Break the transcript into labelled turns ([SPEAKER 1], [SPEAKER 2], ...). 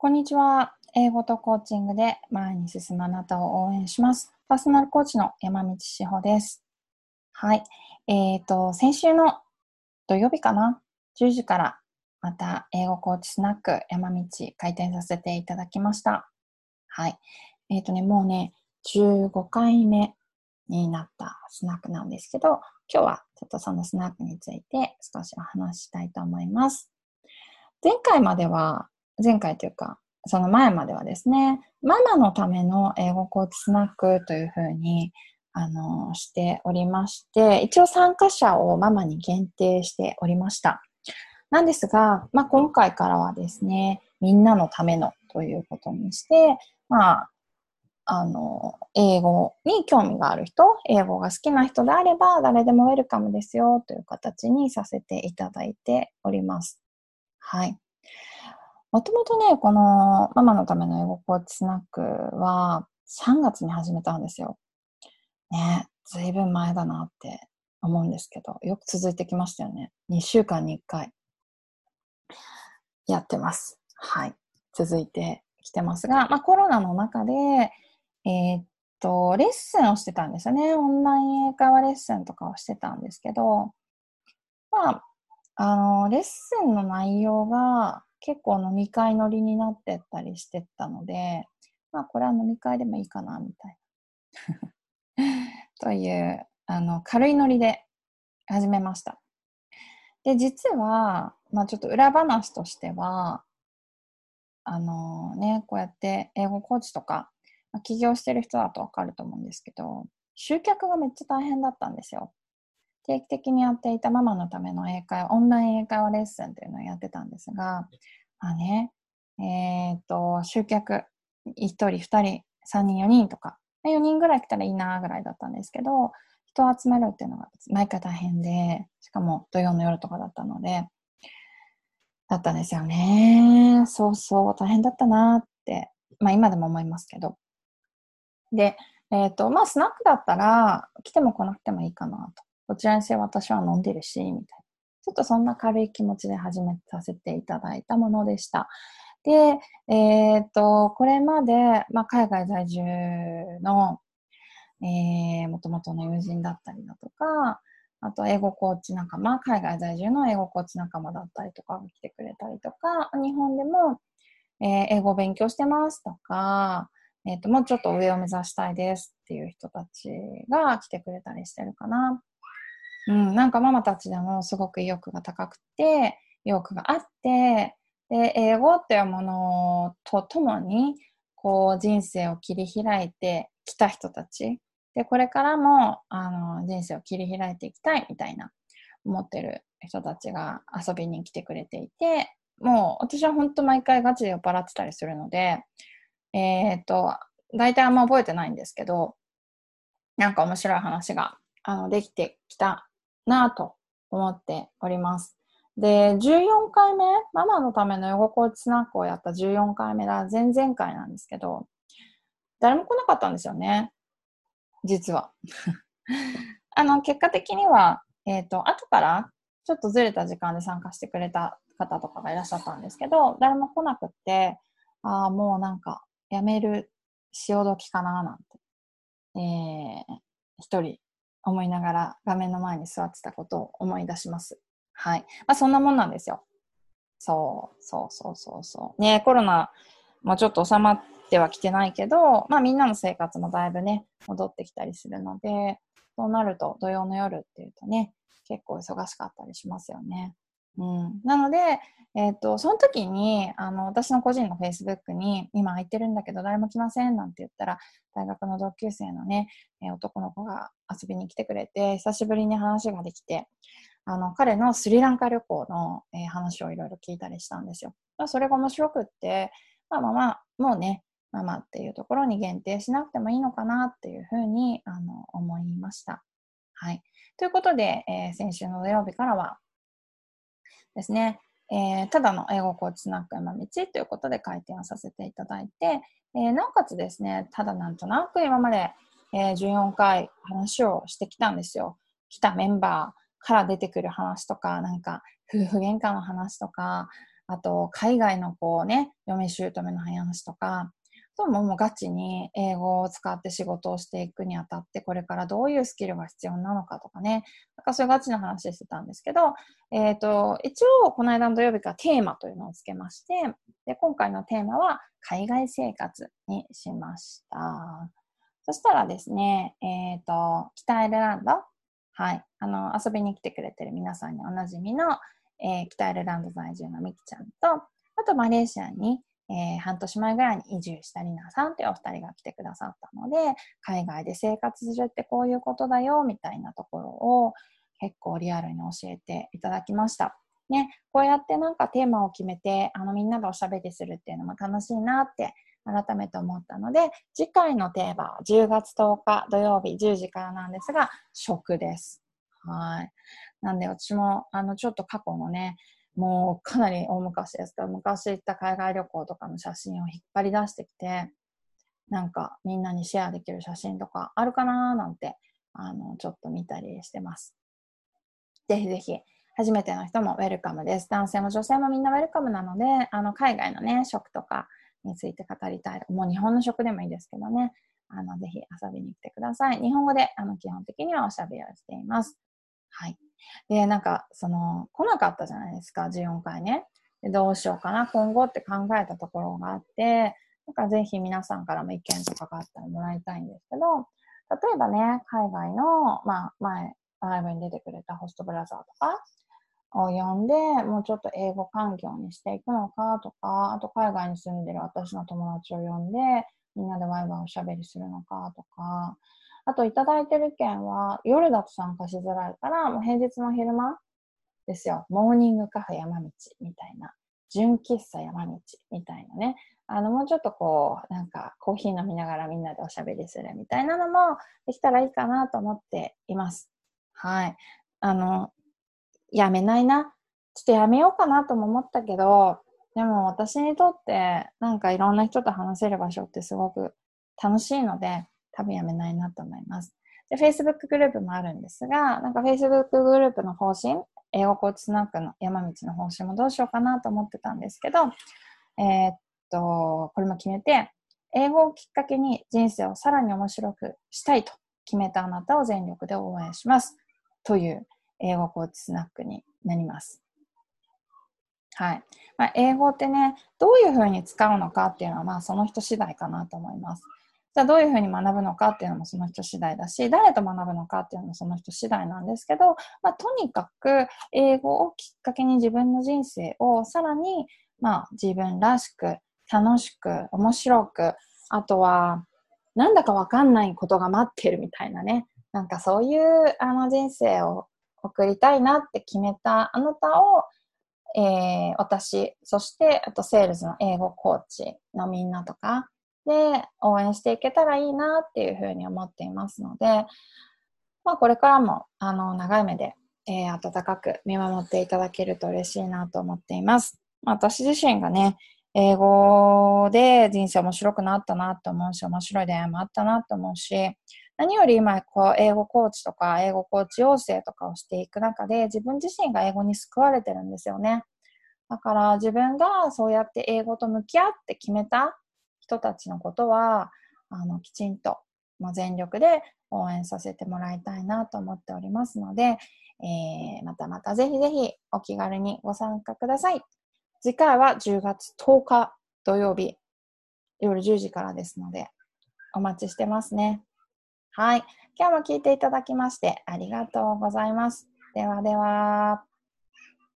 [SPEAKER 1] こんにちは。英語とコーチングで前に進むあなたを応援します。パーソナルコーチの山道志保です。はい。えっ、ー、と、先週の土曜日かな ?10 時からまた英語コーチスナック山道開店させていただきました。はい。えっ、ー、とね、もうね、15回目になったスナックなんですけど、今日はちょっとそのスナックについて少しお話したいと思います。前回までは前回というか、その前まではですね、ママのための英語コーチスナックというふうに、あの、しておりまして、一応参加者をママに限定しておりました。なんですが、まあ、今回からはですね、みんなのためのということにして、まあ、あの、英語に興味がある人、英語が好きな人であれば、誰でもウェルカムですよという形にさせていただいております。はい。もともとね、このママのための英語コーチスナックは3月に始めたんですよ。ね、ずいぶん前だなって思うんですけど、よく続いてきましたよね。2週間に1回やってます。はい。続いてきてますが、まあコロナの中で、えー、っと、レッスンをしてたんですよね。オンライン英会話レッスンとかをしてたんですけど、まあ、あの、レッスンの内容が結構飲み会乗りになってったりしてったので、まあこれは飲み会でもいいかな、みたいな。という、あの、軽いノリで始めました。で、実は、まあちょっと裏話としては、あのね、こうやって英語コーチとか、まあ、起業してる人だとわかると思うんですけど、集客がめっちゃ大変だったんですよ。定期的にやっていたママのための英会話、オンライン英会話レッスンっていうのをやってたんですが、まあね、えっ、と、集客、1人、2人、3人、4人とか、4人ぐらい来たらいいなぐらいだったんですけど、人を集めるっていうのが毎回大変で、しかも土曜の夜とかだったので、だったんですよね。そうそう、大変だったなって、まあ今でも思いますけど。で、えっ、と、まあスナックだったら来ても来なくてもいいかなと。どちらにせよ私は飲んでるし、みたいな。ちょっとそんな軽い気持ちで始めさせていただいたものでした。で、えっ、と、これまで、まあ、海外在住の、えー、もともとの友人だったりだとか、あと、英語コーチ仲間、海外在住の英語コーチ仲間だったりとかが来てくれたりとか、日本でも、えー、英語勉強してますとか、えっ、ー、と、もうちょっと上を目指したいですっていう人たちが来てくれたりしてるかな。うん、なんかママたちでもすごく意欲が高くて、意欲があって、で、英語っていうものとともに、こう人生を切り開いてきた人たち。で、これからも、あの、人生を切り開いていきたいみたいな、思ってる人たちが遊びに来てくれていて、もう私は本当毎回ガチで酔っ払ってたりするので、えっ、と、大体あんま覚えてないんですけど、なんか面白い話が、あの、できてきたなと思っております。で、14回目、ママのための英語コーチスナックをやった14回目だ、前々回なんですけど、誰も来なかったんですよね。実は。あの、結果的には、えっ、ー、と、後からちょっとずれた時間で参加してくれた方とかがいらっしゃったんですけど、誰も来なくって、ああ、もうなんか、やめる潮時かな、なんて、えー、一人思いながら画面の前に座ってたことを思い出します。はい。まあ、そんなもんなんですよ。そう、そうそうそうそう。ねコロナもちょっと収まってはきてないけど、まあみんなの生活もだいぶね、戻ってきたりするので、そうなると土曜の夜っていうとね、結構忙しかったりしますよね。うん、なので、えっ、ー、と、その時に、あの、私の個人の Facebook に、今空いてるんだけど誰も来ませんなんて言ったら、大学の同級生のね、え、男の子が遊びに来てくれて、久しぶりに話ができて、あの、彼のスリランカ旅行の、え、話をいろいろ聞いたりしたんですよ。それが面白くって、まあまあまあ、もうね、ママっていうところに限定しなくてもいいのかなっていうふうに、あの、思いました。はい。ということで、えー、先週の土曜日からは、ですね、えー、ただの英語コーチスナック山道ということで開店をさせていただいて、えー、なおかつですね、ただなんとなく今まで、えー、14回話をしてきたんですよ。来たメンバーから出てくる話とか、なんか夫婦喧嘩の話とか、あと、海外のこうね、嫁姑の話とか、とももうガチに英語を使って仕事をしていくにあたって、これからどういうスキルが必要なのかとかね、なんかそういうガチな話してたんですけど、えっ、ー、と、一応、この間の土曜日からテーマというのをつけまして、で、今回のテーマは海外生活にしました。そしたらですね、えっ、ー、と、北アイルランド、はい、あの、遊びに来てくれてる皆さんにおなじみの、えー、北アイルランド在住のみきちゃんと、あとマレーシアにえー、半年前ぐらいに移住したりなさんというお二人が来てくださったので、海外で生活するってこういうことだよ、みたいなところを結構リアルに教えていただきました。ね、こうやってなんかテーマを決めて、あのみんなでおしゃべりするっていうのも楽しいなって改めて思ったので、次回のテーマは10月10日土曜日10時からなんですが、食です。はい。なんで私も、あの、ちょっと過去のね、もうかなり大昔ですけど、昔行った海外旅行とかの写真を引っ張り出してきて、なんかみんなにシェアできる写真とかあるかななんて、あの、ちょっと見たりしてます。ぜひぜひ、初めての人もウェルカムです。男性も女性もみんなウェルカムなので、あの、海外のね、食とかについて語りたい。もう日本の食でもいいですけどね、あの、ぜひ遊びに来てください。日本語で、あの、基本的にはおしゃべりをしています。はい。で、なんか、その、来なかったじゃないですか、14回ね。でどうしようかな、今後って考えたところがあって、なんかぜひ皆さんからも意見とかがあったらもらいたいんですけど、例えばね、海外の、まあ、前、ライブに出てくれたホストブラザーとかを呼んで、もうちょっと英語環境にしていくのかとか、あと海外に住んでる私の友達を呼んで、みんなでワイワイおしゃべりするのかとか、あといただいてる件は夜だと参加しづらいから、もう平日の昼間ですよ。モーニングカフェ山道みたいな。純喫茶山道みたいなね。あの、もうちょっとこう、なんかコーヒー飲みながらみんなでおしゃべりするみたいなのもできたらいいかなと思っています。はい。あの、やめないな。ちょっとやめようかなとも思ったけど、でも私にとってなんかいろんな人と話せる場所ってすごく楽しいので、多分やめないなと思います。で、Facebook グループもあるんですが、なんか Facebook グループの方針、英語コーチスナックの山道の方針もどうしようかなと思ってたんですけど、えー、っと、これも決めて、英語をきっかけに人生をさらに面白くしたいと決めたあなたを全力で応援します。という英語コーチスナックになります。はい。まあ、英語ってね、どういうふうに使うのかっていうのは、まあ、その人次第かなと思います。じゃあどういうふうに学ぶのかっていうのもその人次第だし、誰と学ぶのかっていうのもその人次第なんですけど、まあ、とにかく英語をきっかけに自分の人生をさらに、まあ、自分らしく、楽しく、面白く、あとは、なんだかわかんないことが待ってるみたいなね。なんかそういうあの人生を送りたいなって決めたあなたを、えー、私、そしてあとセールスの英語コーチのみんなとか、で応援していけたらいいなっていうふうに思っていますので、まあ、これからもあの長い目で、えー、温かく見守っていただけると嬉しいなと思っています。まあ、私自身がね、英語で人生面白くなったなと思うし、面白い出会いもあったなと思うし、何より今、こう、英語コーチとか、英語コーチ養成とかをしていく中で、自分自身が英語に救われてるんですよね。だから自分がそうやって英語と向き合って決めた人たちのことは、あの、きちんと、まあ、全力で応援させてもらいたいなと思っておりますので、えー、またまたぜひぜひお気軽にご参加ください。次回は10月10日土曜日、夜10時からですので、お待ちしてますね。はい。今日も聞いていただきましてありがとうございます。ではでは。